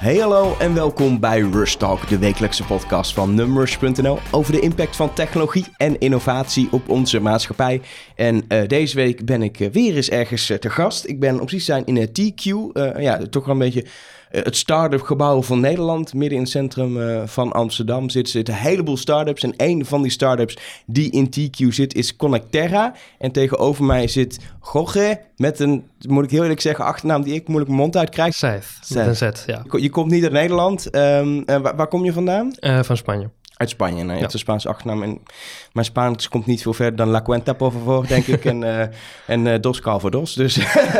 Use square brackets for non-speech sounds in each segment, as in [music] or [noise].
Hey hallo en welkom bij Rush Talk, de wekelijkse podcast van Numbers.nl over de impact van technologie en innovatie op onze maatschappij. En uh, deze week ben ik uh, weer eens ergens uh, te gast. Ik ben op precies zijn in het TQ, ja, toch wel een beetje het start-up gebouw van Nederland, midden in het centrum uh, van Amsterdam, zitten, zitten een heleboel start-ups. En een van die start-ups die in TQ zit is Connecterra. En tegenover mij zit Jorge met een, moet ik heel eerlijk zeggen, achternaam die ik moeilijk mijn mond uit krijg. Seth, Seth. met een Z, ja. Je, je komt niet uit Nederland. Um, uh, waar, waar, kom je vandaan? van Spanje. Uit Spanje. Ja. Het is een Spaanse achternaam. En mijn Spaans komt niet veel verder dan La Cuenta, por favor, denk ik. En, uh, en uh, Dos Calvados. Dus.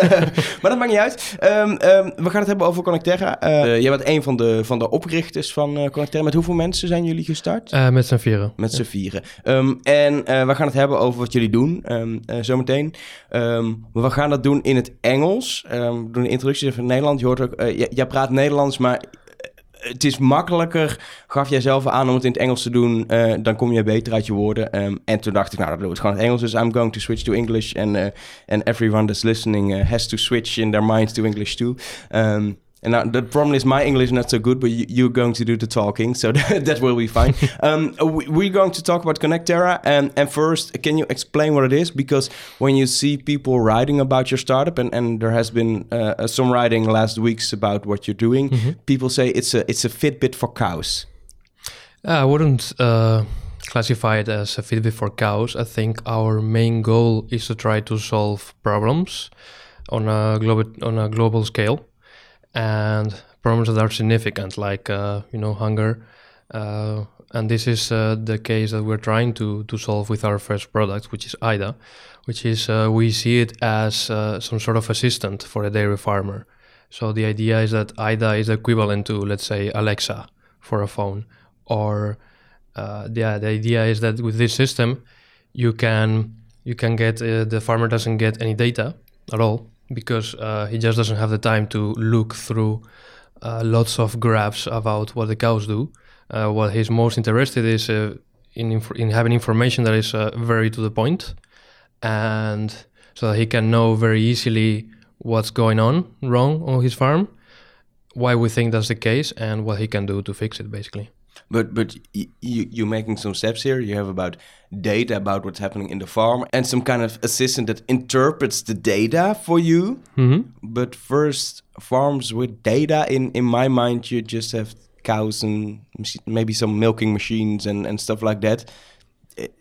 [laughs] maar dat maakt niet uit. Um, um, we gaan het hebben over Connecterra. Uh, jij bent een van de, van de oprichters van Connecterra. Met hoeveel mensen zijn jullie gestart? met z'n vieren. Met z'n vieren. Um, en we gaan het hebben over wat jullie doen, zometeen. we gaan dat doen in het Engels. we doen een introductie van Nederland. Je hoort ook, jij praat Nederlands, maar het is makkelijker, gaf jij zelf aan om het in het Engels te doen, uh, dan kom je beter uit je woorden. Um, en toen dacht ik, nou, dat doe ik gewoon het Engels, dus I'm going to switch to English. And, and everyone that's listening uh, has to switch in their minds to English too. Um, And now the problem is my English is not so good, but you, are going to do the talking, so [laughs] that, that will be fine. [laughs] um, we, are going to talk about Connecterra, and and first, can you explain what it is? Because when you see people writing about your startup, and, and there has been uh, some writing last weeks about what you're doing, mm -hmm. people say it's a it's a Fitbit for cows. I wouldn't. Uh classify it as a Fitbit for cows. I think our main goal is to try to solve problems on a global on a global scale and problems that are significant, like uh, you know hunger. Uh, and this is uh, the case that we're trying to to solve with our first product, which is IDA, which is uh, we see it as uh, some sort of assistant for a dairy farmer. So the idea is that IDA is equivalent to, let's say, Alexa for a phone, or uh, yeah, the idea is that with this system, you can you can get the farmer doesn't get any data at all because uh, he just doesn't have the time to look through uh, lots of graphs about what the cows do. Uh, what he's most interested is uh, in inf- in having information that is uh, very to the point, and so that he can know very easily what's going on wrong on his farm, why we think that's the case, and what he can do to fix it, basically. But but you you're making some steps here. You have about data about what's happening in the farm and some kind of assistant that interprets the data for you. Mm-hmm. But first, farms with data in in my mind, you just have cows and maybe some milking machines and and stuff like that.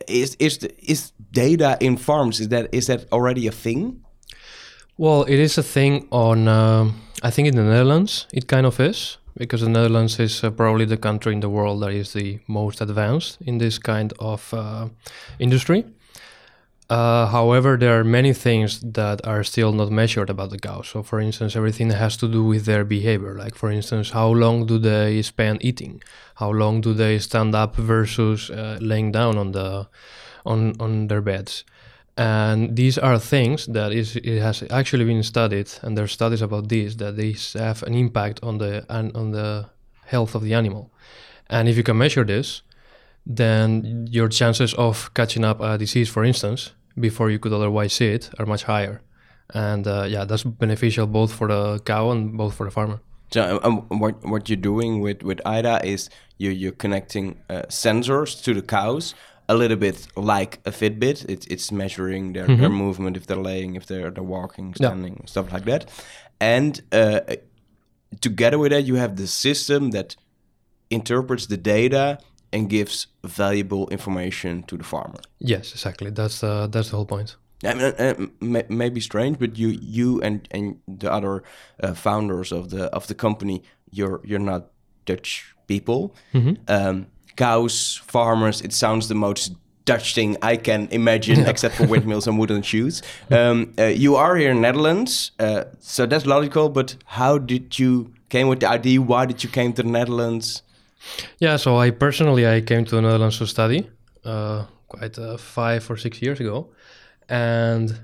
Is is the, is data in farms is that is that already a thing? Well, it is a thing on. Uh, I think in the Netherlands, it kind of is because the Netherlands is uh, probably the country in the world that is the most advanced in this kind of uh, industry. Uh, however, there are many things that are still not measured about the cows. So, for instance, everything has to do with their behavior. Like, for instance, how long do they spend eating? How long do they stand up versus uh, laying down on the on on their beds? And these are things that is it has actually been studied and there are studies about this that these have an impact on the on the health of the animal. And if you can measure this then your chances of catching up a disease for instance before you could otherwise see it are much higher. And uh, yeah that's beneficial both for the cow and both for the farmer. So um, what what you're doing with with ida is you you're connecting uh, sensors to the cows a little bit like a Fitbit. It's it's measuring their, mm-hmm. their movement, if they're laying, if they're they're walking, standing, yeah. stuff like that. And uh, together with that, you have the system that interprets the data and gives valuable information to the farmer. Yes, exactly. That's uh, that's the whole point. I mean, uh, may, maybe strange, but you you and and the other uh, founders of the of the company, you're you're not Dutch people. Mm-hmm. Um, cows, farmers. It sounds the most Dutch thing I can imagine, except for windmills and wooden shoes. [laughs] Um, uh, you are here in Netherlands, uh, so that's logical. But how did you came with the idea? Why did you came to the Netherlands? Yeah, so I personally I came to the Netherlands to study uh, quite uh, five or six years ago, and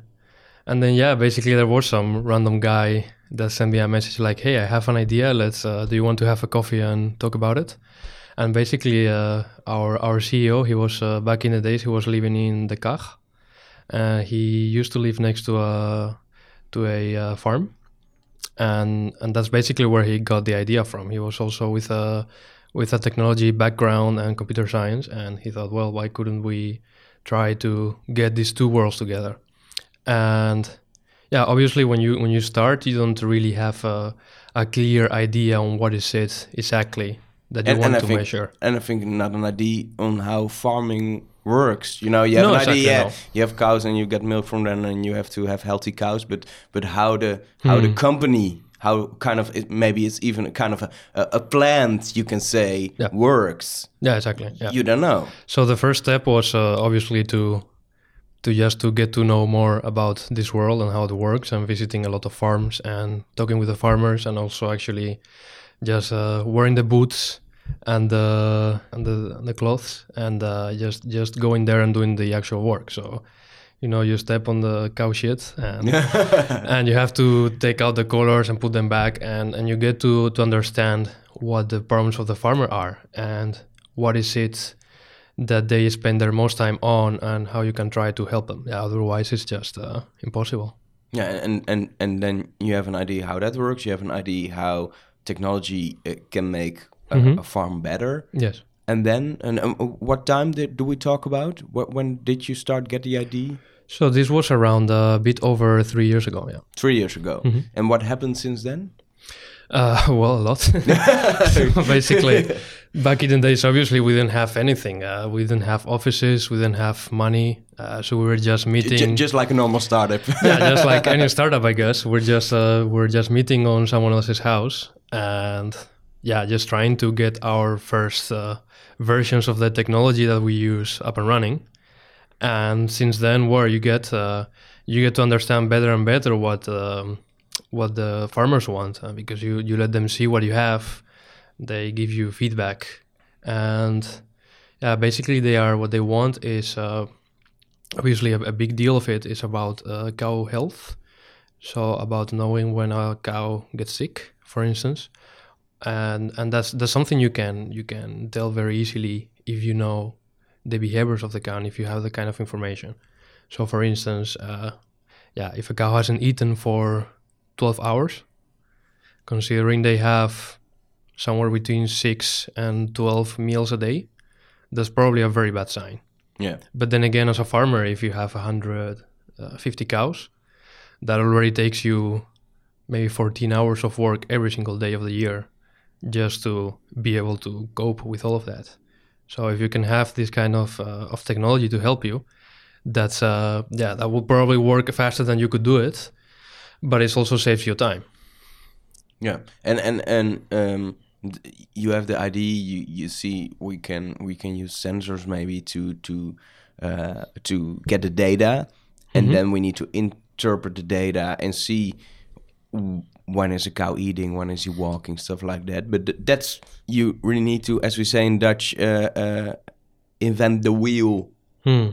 and then yeah, basically there was some random guy that sent me a message like, "Hey, I have an idea. Let's. Uh, do you want to have a coffee and talk about it?" And basically uh, our our CEO he was uh, back in the days he was living in the Hague. Uh, he used to live next to a to a uh, farm, and and that's basically where he got the idea from. He was also with a with a technology background and computer science, and he thought, well, why couldn't we try to get these two worlds together? And yeah, obviously, when you when you start, you don't really have a, a clear idea on what is it exactly that you And- want and to think- measure. And I think not an idea on how farming works. You know, you have No, an exactly, idea. no. You have cows and you get milk from them, and you have to have healthy cows. But but how the how Hmm. the company how kind of it, maybe it's even a kind of a, a, a plant you can say Yeah. works. Yeah, exactly. Yeah. You don't know. So the first step was uh, obviously to to just to get to know more about this world and how it works, and visiting a lot of farms and talking with the farmers, and also actually just uh, wearing the boots and the and the, the clothes, and uh, just just going there and doing the actual work. So. You know, you step on the cow shit, and [laughs] and you have to take out the colors and put them back, and and you get to to understand what the problems of the farmer are, and what is it that they spend their most time on and how you can try to help them. Yeah, otherwise it's just uh, impossible. Yeah, and, and and then you have an idea how that works. You have an idea how technology uh, can make a, Mhm. a farm better. Yes. And then, and um, what time did, do we talk about? What, when did you start get the idea? So this was around uh, a bit over three years ago. Yeah. Three years ago. And what happened since then? Uh, [laughs] well, a lot. [laughs] So [laughs] basically, back in the days, obviously we didn't have anything. Uh, we didn't have offices. We didn't have money. Uh, so we were just J- meeting. just like a normal startup. yeah, just like any startup, I guess. We're just uh, we're just meeting on someone else's house, and yeah, just trying to get our first uh, versions of the technology that we use up and running. And since then, where you get uh, you get to understand better and better what um, what the farmers want uh, because you you let them see what you have, they give you feedback, and yeah, basically they are what they want is. Uh, obviously a, a big deal of it is about uh, cow health so about knowing when a cow gets sick for instance. And and that's that's something you can you can tell very easily if you know the behaviors of the cow and if you have the kind of information. So for instance uh, yeah if a cow hasn't eaten for 12 hours considering they have somewhere between 6 and 12 meals a day that's probably a very bad sign. Yeah. but then again, as a farmer, if you have 150 cows, that already takes you maybe 14 hours of work every single day of the year just to be able to cope with all of that. So if you can have this kind of, uh, of technology to help you, that's uh, yeah, that will probably work faster than you could do it, but it also saves you time. Yeah. And and and um, you have the idea. You you see, we can we can use sensors maybe to to uh, to get the data, and Mhm. then we need to interpret the data and see when is a cow eating, when is he walking, stuff like that. But th- that's you really need to, as we say in Dutch, uh, uh, invent the wheel Hmm.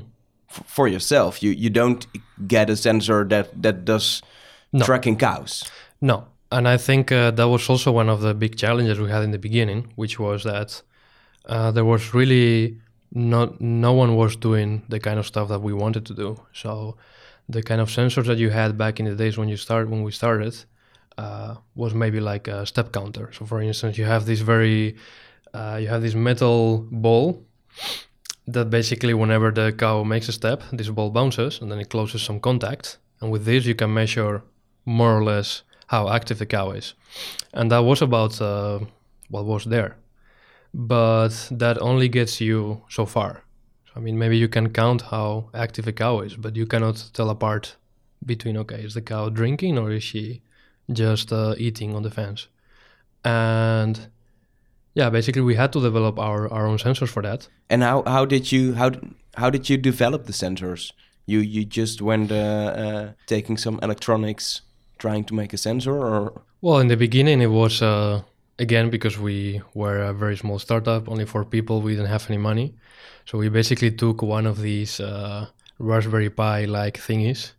f- for yourself. You you don't get a sensor that that does No. tracking cows. No, and I think uh, that was also one of the big challenges we had in the beginning, which was that uh, there was really not no one was doing the kind of stuff that we wanted to do. So the kind of sensors that you had back in the days when you start when we started uh, was maybe like a step counter. So for instance, you have this very uh, you have this metal ball that basically whenever the cow makes a step, this ball bounces and then it closes some contact. And with this, you can measure more or less how active the cow is. And that was about uh, what was there. But that only gets you so far. So, I mean, maybe you can count how active a cow is, but you cannot tell apart between, okay, is the cow drinking or is she just uh, eating on the fence? And yeah, basically, we had to develop our, our own sensors for that. And how, how did you how how did you develop the sensors? You you just went uh, uh, taking some electronics, trying to make a sensor, or Well, in the beginning, it was uh, again because we were a very small startup, only four people. We didn't have any money, so we basically took one of these uh, Raspberry Pi like thingies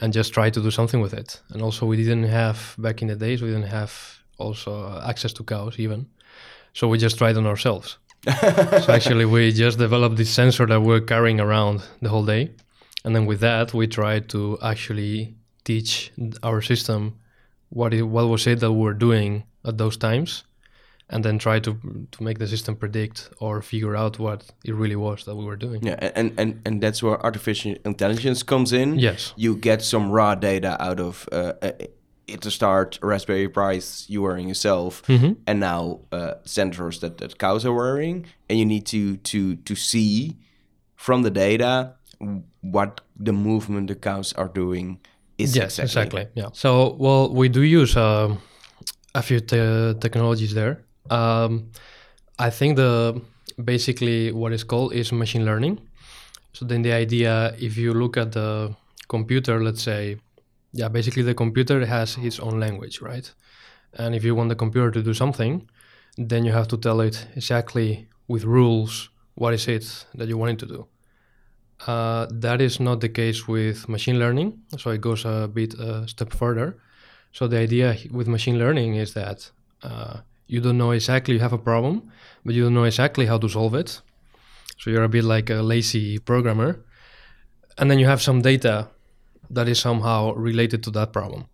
and just try to do something with it. And also, we didn't have back in the days we didn't have also uh, access to cows even, so we just tried on ourselves. [laughs] so actually, we just developed this sensor that we're carrying around the whole day, and then with that, we tried to actually teach our system what it, what was it that we were doing at those times, and then try to to make the system predict or figure out what it really was that we were doing. Yeah, and, and, and that's where artificial intelligence comes in. Yes. You get some raw data out of uh, uh, start, Raspberry Pis you wearing yourself, Mhm. and now uh, sensors that, that cows are wearing, and you need to to to see from the data what the movement the cows are doing is yes, exactly. exactly. Yeah. So, well, we do use um, a few te- technologies there. Um, I think the basically what is called is machine learning. So then the idea, if you look at the computer, let's say, yeah, basically the computer has its own language, right? And if you want the computer to do something, then you have to tell it exactly with rules what is it that you want it to do. Uh, that is not the case with machine learning, so it goes a bit a step further. So the idea with machine learning is that uh, you don't know exactly you have a problem, but you don't know exactly how to solve it. So you're a bit like a lazy programmer, and then you have some data that is somehow related to that problem,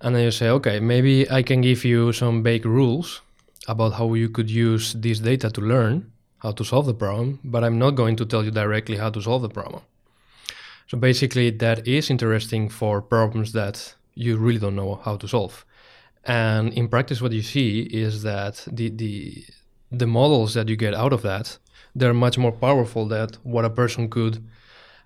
and then you say, okay, maybe I can give you some vague rules about how you could use this data to learn how to solve the problem, but I'm not going to tell you directly how to solve the problem. So basically, that is interesting for problems that you really don't know how to solve. And in practice, what you see is that the the the models that you get out of that they're much more powerful than what a person could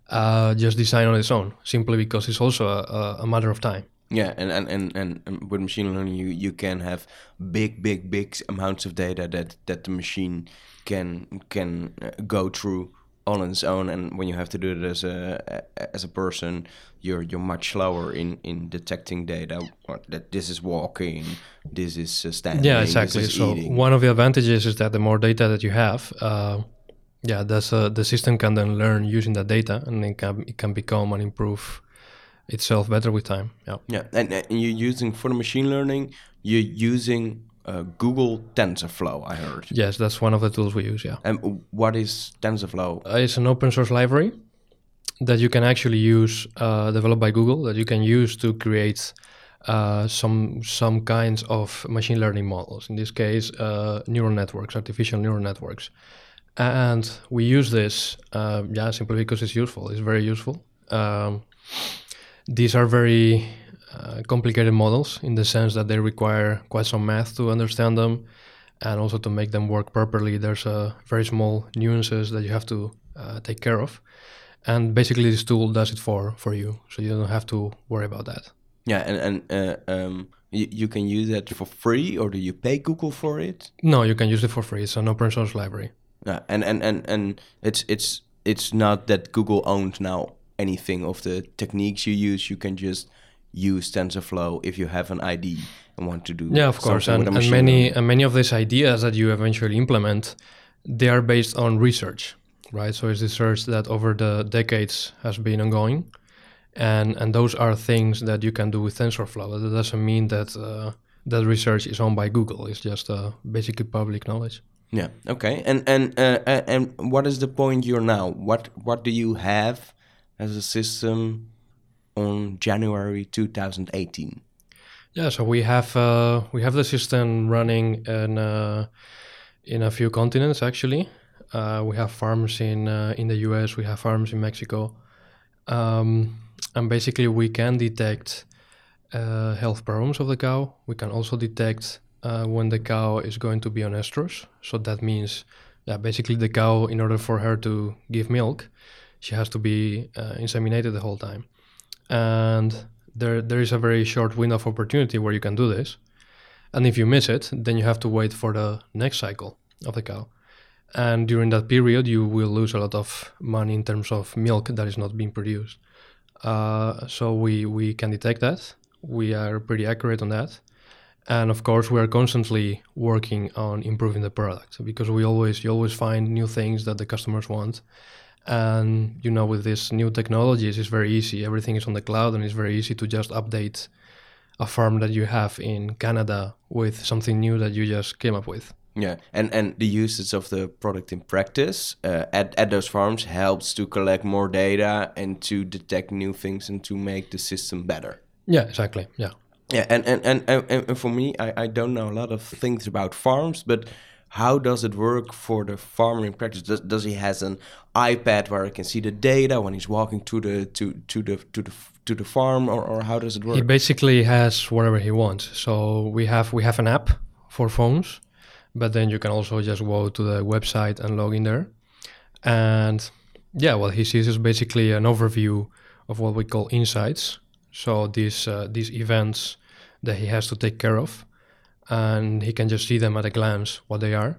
uh, just design on its own, simply because it's also a, a, matter of time. Yeah, and, and, and, and, and with machine learning, you, you can have big, big, big amounts of data that, that the machine can can uh, go through on its own. And when you have to do it as a as a person, you're you're much slower in, in detecting data. That this is walking, this is uh, standing. Yeah, exactly. So eating. one of the advantages is that the more data that you have, uh, yeah, that's uh, the system can then learn using that data, and it can it can become and improve itself better with time. Yeah. Yeah, and, and you're using for the machine learning, you're using uh, Google TensorFlow. I heard. Yes, that's one of the tools we use. Yeah. And what is TensorFlow? Uh, it's an open source library that you can actually use, uh, developed by Google, that you can use to create uh, some some kinds of machine learning models. In this case, uh, neural networks, artificial neural networks, and we use this, uh, yeah, simply because it's useful. It's very useful. Um, these are very uh, complicated models in the sense that they require quite some math to understand them and also to make them work properly there's a very small nuances that you have to uh, take care of and basically this tool does it for for you so you don't have to worry about that Yeah, and and uh, um, you, you can use that for free, or do you pay Google for it? no you can use it for free it's an open source library Yeah, and and and and it's it's it's not that Google owns now anything of the techniques you use. You can just use TensorFlow if you have an ID and want to do. yeah of course and, and many and many of these ideas that you eventually implement they are based on research right so it's research that over the decades has been ongoing and and those are things that you can do with tensorflow that doesn't mean that uh, that research is owned by google it's just uh, basically public knowledge Yeah. Okay. And and uh, uh, and what is the point you're now? What what do you have as a system on January 2018? Yeah, so we have uh, we have the system running in uh, in a few continents actually. Uh, we have farms in uh, in the US, we have farms in Mexico, um, and basically we can detect uh, health problems of the cow. We can also detect uh, when the cow is going to be on estrus. So that means, yeah, basically the cow, in order for her to give milk, she has to be inseminated the whole time, and there there is a very short window of opportunity where you can do this. And if you miss it, then you have to wait for the next cycle of the cow. And during that period, you will lose a lot of money in terms of milk that is not being produced. Uh, so we, we can detect that. We are pretty accurate on that. And of course, we are constantly working on improving the product because we always you always find new things that the customers want. And you know, with these new technologies, it's very easy. Everything is on the cloud, and it's very easy to just update a farm that you have in Canada with something new that you just came up with. Yeah, and and the usage of the product in practice uh, at at those farms helps to collect more data and to detect new things and to make the system better. Yeah, exactly. Yeah. Yeah, and and and and, and for me, I, I don't know a lot of things about farms, but how does it work for the farmer in practice? Does, does he has an iPad where he can see the data when he's walking to the to to the to the to the farm, or, or how does it work? He basically has whatever he wants. So we have we have an app for phones, but then you can also just go to the website and log in there. And yeah, what he sees is basically an overview of what we call insights. So these uh, these events that he has to take care of, and he can just see them at a glance what they are.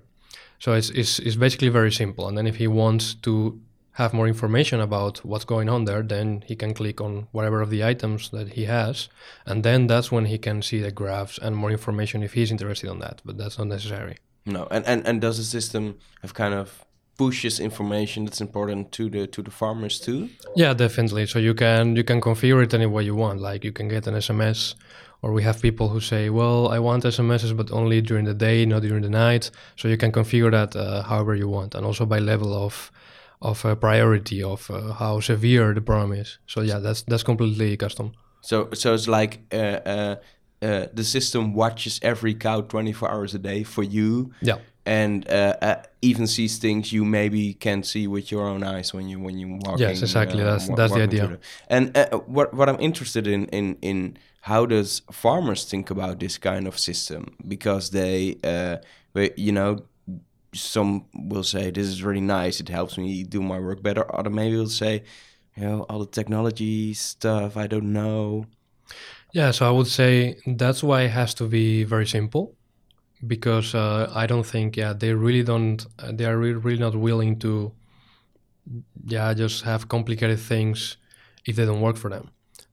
So it's, it's, it's basically very simple. And then if he wants to have more information about what's going on there, then he can click on whatever of the items that he has, and then that's when he can see the graphs and more information if he's interested on that. But that's not necessary. No, and and, and does the system have kind of pushes information that's important to the to the farmers too? Yeah, definitely. So you can you can configure it any way you want. Like you can get an SMS, or we have people who say, "Well, I want SMSs, but only during the day, not during the night." So you can configure that uh, however you want, and also by level of of uh, priority of uh, how severe the problem is. So yeah, that's that's completely custom. So so it's like uh, uh, uh, the system watches every cow 24 hours a day for you. Yeah. And uh, uh, even sees things you maybe can't see with your own eyes when you when you walk. Yes, exactly. that's that's the idea. The, and what what I'm interested in in in how does farmers think about this kind of system? Because they you know some will say this is really nice it helps me do my work better. Other maybe will say you know all the technology stuff i don't know. Yeah so i would say that's why it has to be very simple because uh, i don't think yeah they really don't uh, they are really, really not willing to yeah just have complicated things if they don't work for them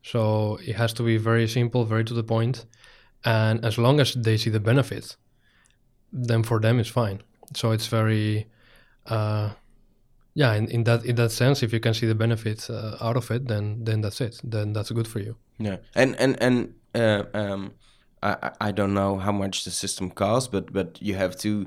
so it has to be very simple very to the point. And as long as they see the benefit then for them it's fine. So it's very uh, yeah in, in that in that sense if you can see the benefits uh, out of it then then that's it. Then that's good for you. Yeah. And and and uh, um, I, I don't know how much the system costs but but you have to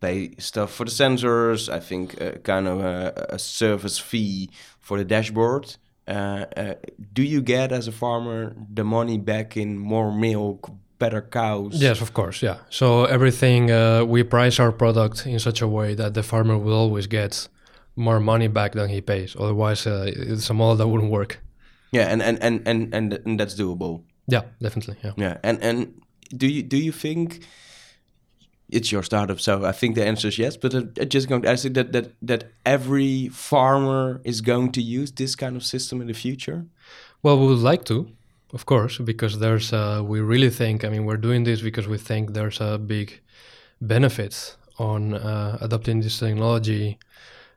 pay stuff for the sensors. I think uh, kind of a, a, service fee for the dashboard do you get as a farmer the money back in more milk better cows. Yes, of course. Yeah. So everything uh, we price our product in such a way that the farmer will always get more money back than he pays. Otherwise, uh, it's a model that wouldn't work. Yeah, and and and and and, and that's doable. Yeah, definitely. Yeah. Yeah, and and do you do you think? It's your startup, so I think the answer is yes. But I just going to ask you that that that every farmer is going to use this kind of system in the future. Well, we would like to. Of course, because there's a, we really think. I mean, we're doing this because we think there's a big benefit on uh, adopting this technology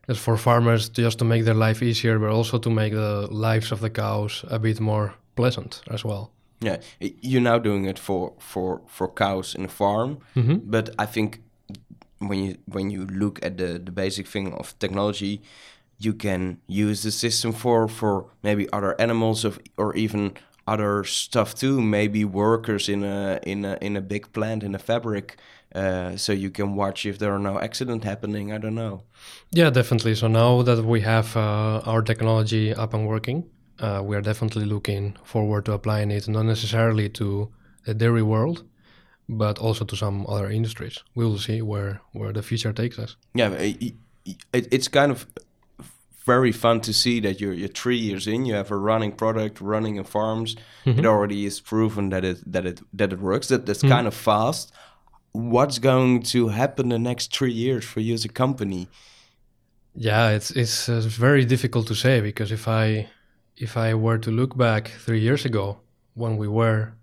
as for farmers just to make their life easier, but also to make the lives of the cows a bit more pleasant as well. Yeah, you're now doing it for for for cows in a farm, mm-hmm. but I think when you when you look at the the basic thing of technology, you can use the system for for maybe other animals of or even other stuff too. Maybe workers in a in a in a big plant in a fabric. Uh, so you can watch if there are no accident happening. I don't know. Yeah, definitely. So now that we have uh, our technology up and working, uh, we are definitely looking forward to applying it, not necessarily to the dairy world, but also to some other industries. We will see where where the future takes us. Yeah, it, it, it's kind of very fun to see that you're you're three years in. You have a running product, running in farms. Mm-hmm. It already is proven that it that it that it works. That that's mm-hmm. kind of fast. What's going to happen the next three years for you as a company? Yeah, it's it's uh, very difficult to say because if I if I were to look back three years ago when we were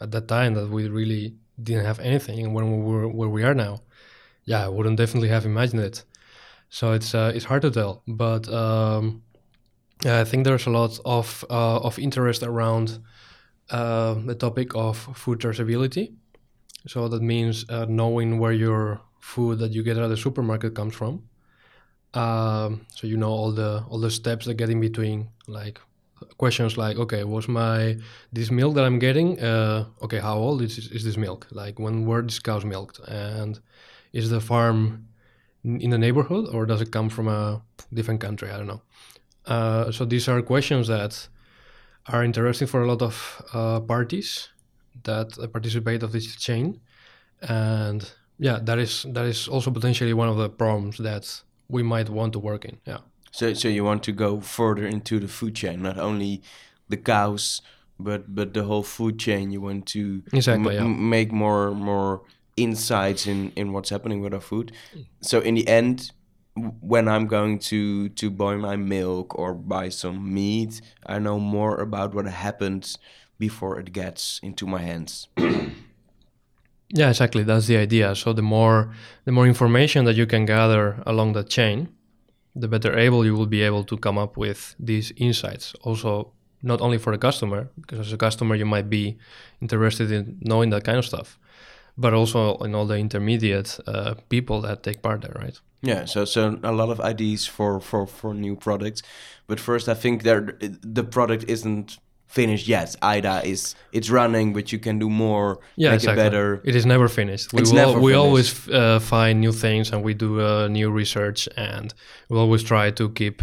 at that time that we really didn't have anything and when we were where we are now, yeah, I wouldn't definitely have imagined it. So it's uh, it's hard to tell, but um, I think there's a lot of uh, of interest around uh, the topic of food traceability. So that means uh, knowing where your food that you get at the supermarket comes from. Um, so you know all the all the steps that get in between, like questions like, okay, was my this milk that I'm getting? Uh, okay, how old is is this milk? Like when were these cows milked? And is the farm in the neighborhood or does it come from a different country? I don't know. Uh, so these are questions that are interesting for a lot of uh, parties, that participate of this chain, and yeah, that is that is also potentially one of the problems that we might want to work in. Yeah. So, so you want to go further into the food chain, not only the cows, but but the whole food chain. You want to Exactly, yeah. make more more insights in in what's happening with our food. Mm. So in the end, when I'm going to to buy my milk or buy some meat, I know more about what happened before it gets into my hands. [coughs] Yeah, exactly. That's the idea. So the more the more information that you can gather along the chain, the better able you will be able to come up with these insights. Also, not only for the customer, because as a customer you might be interested in knowing that kind of stuff, but also in all the intermediate uh, people that take part there, right? Yeah, so so a lot of ideas for for for new products, but first I think there the product isn't finished yet. IDA is it's running, but you can do more, Yeah, make exactly. it better. It is never finished. We will, never we finished. always uh, find new things and we do uh, new research and we always try to keep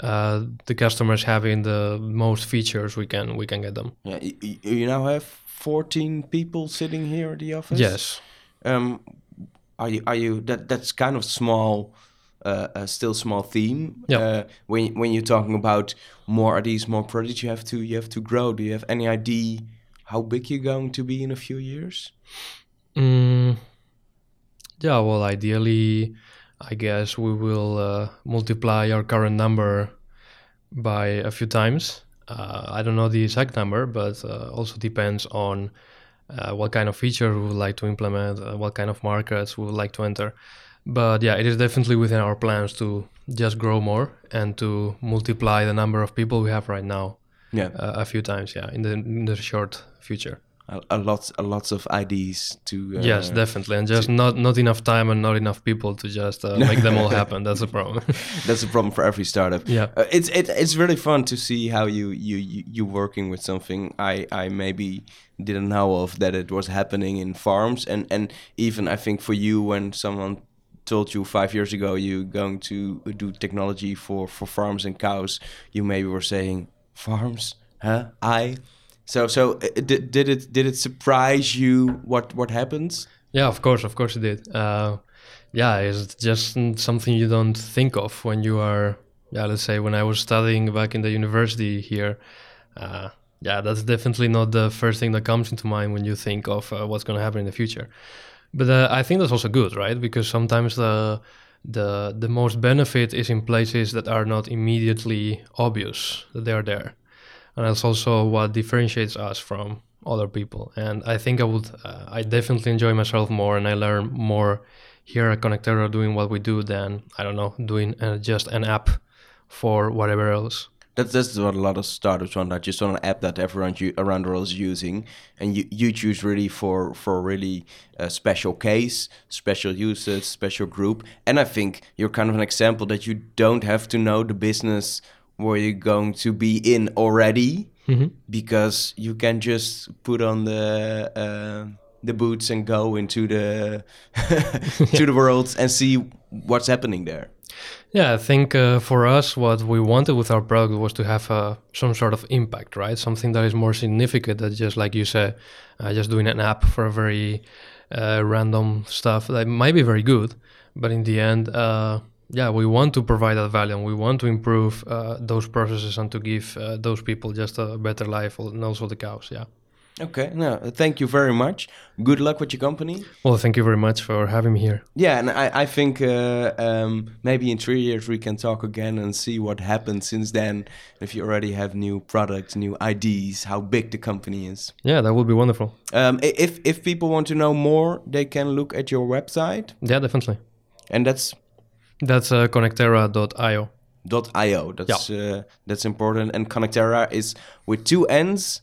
uh, the customers having the most features we can we can get them. Yeah, y- y- you now have fourteen people sitting here at the office. Yes. Um, are you are you that that's kind of small, uh, uh still small theme. Yeah. Uh, when when you're talking about more of these more projects, you have to you have to grow. Do you have any idea how big you're going to be in a few years? Mm, yeah. Well, ideally, I guess we will uh, multiply our current number by a few times. Uh, I don't know the exact number, but uh, also depends on uh, what kind of feature we would like to implement, uh, what kind of markets we would like to enter. But yeah, it is definitely within our plans to just grow more and to multiply the number of people we have right now Yeah, uh, a few times. Yeah, in the in the short future. a, a lot a lots of ideas to. Uh, yes, definitely, and just not not enough time and not enough people to just uh, make them all [laughs] happen. That's a problem. [laughs] That's a problem for every startup. yeah. Uh, it's it, it's really fun to see how you you you you working with something I I maybe didn't know of that it was happening in farms and and even I think for you when someone told you five years ago you're going to do technology for for farms and cows you maybe were saying farms huh I so so uh, did, did it did it surprise you what what happens Yeah, of course, of course it did. Uh, yeah, it's just something you don't think of when you are, yeah, let's say when I was studying back in the university here. Uh, yeah, that's definitely not the first thing that comes into mind when you think of uh, what's going to happen in the future. But uh, I think that's also good, right? Because sometimes the the the most benefit is in places that are not immediately obvious that they are there, and that's also what differentiates us from other people. And I think I would, uh, I definitely enjoy myself more, and I learn more here at Connecterra doing what we do than I don't know doing uh, just an app for whatever else. That's that's what a lot of startups want. I just want an app that everyone you, around the world is using, and you you choose really for for really a special case, special usage, special group. And I think you're kind of an example that you don't have to know the business where you're going to be in already, because you can just put on the. Uh, the boots and go into the [laughs] to the [laughs] world and see what's happening there. Yeah, I think uh, for us, what we wanted with our product was to have uh, some sort of impact, right? Something that is more significant than just like you said, uh, just doing an app for a very uh, random stuff that might be very good, but in the end, uh, yeah, we want to provide that value and we want to improve uh, those processes and to give those people just a better life and also the cows. Yeah. Okay, no, thank you very much. Good luck with your company. Well, thank you very much for having me here. Yeah, and I, I think uh, um, maybe in three years we can talk again and see what happened since then. If you already have new products, new ideas, how big the company is. Yeah, that would be wonderful. Um, if if people want to know more, they can look at your website, Yeah, definitely. and that's That's uh, connecterra.io. .io. That's uh, that's important. And Connecterra is with two N's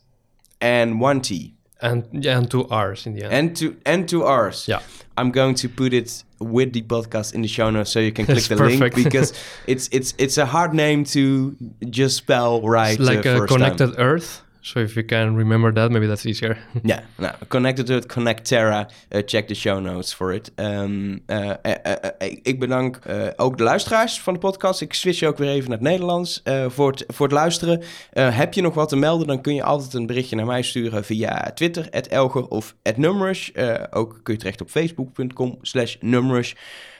and one T, And, and two R's in the end. and two and two R's. yeah. I'm going to put it with the podcast in the show notes so you can [laughs] click the link [laughs] because it's it's it's a hard name to just spell right. It's like uh, a first time. connected Earth. So if you can remember that, maybe that's easier. [laughs] Ja, nou, connected to it, Connectera. Uh, check the show notes for it. Um, uh, uh, ik bedank ook de luisteraars van de podcast. Ik switch ook weer even naar het Nederlands voor, het, voor het luisteren. heb je nog wat te melden, dan kun je altijd een berichtje naar mij sturen via Twitter, Elger of Numrush. ook kun je terecht op facebook.com slash Numrush.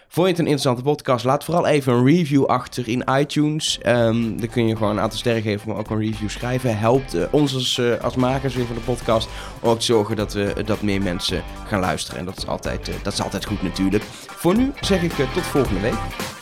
Vond je het een interessante podcast? Laat vooral even een review achter in iTunes. Um, dan kun je gewoon een aantal sterren geven, maar ook een review schrijven. Helpt uh, ons als, uh, als makers weer van de podcast om ook te zorgen dat, we, dat meer mensen gaan luisteren. En dat is altijd, dat is altijd goed natuurlijk. Voor nu zeg ik tot volgende week.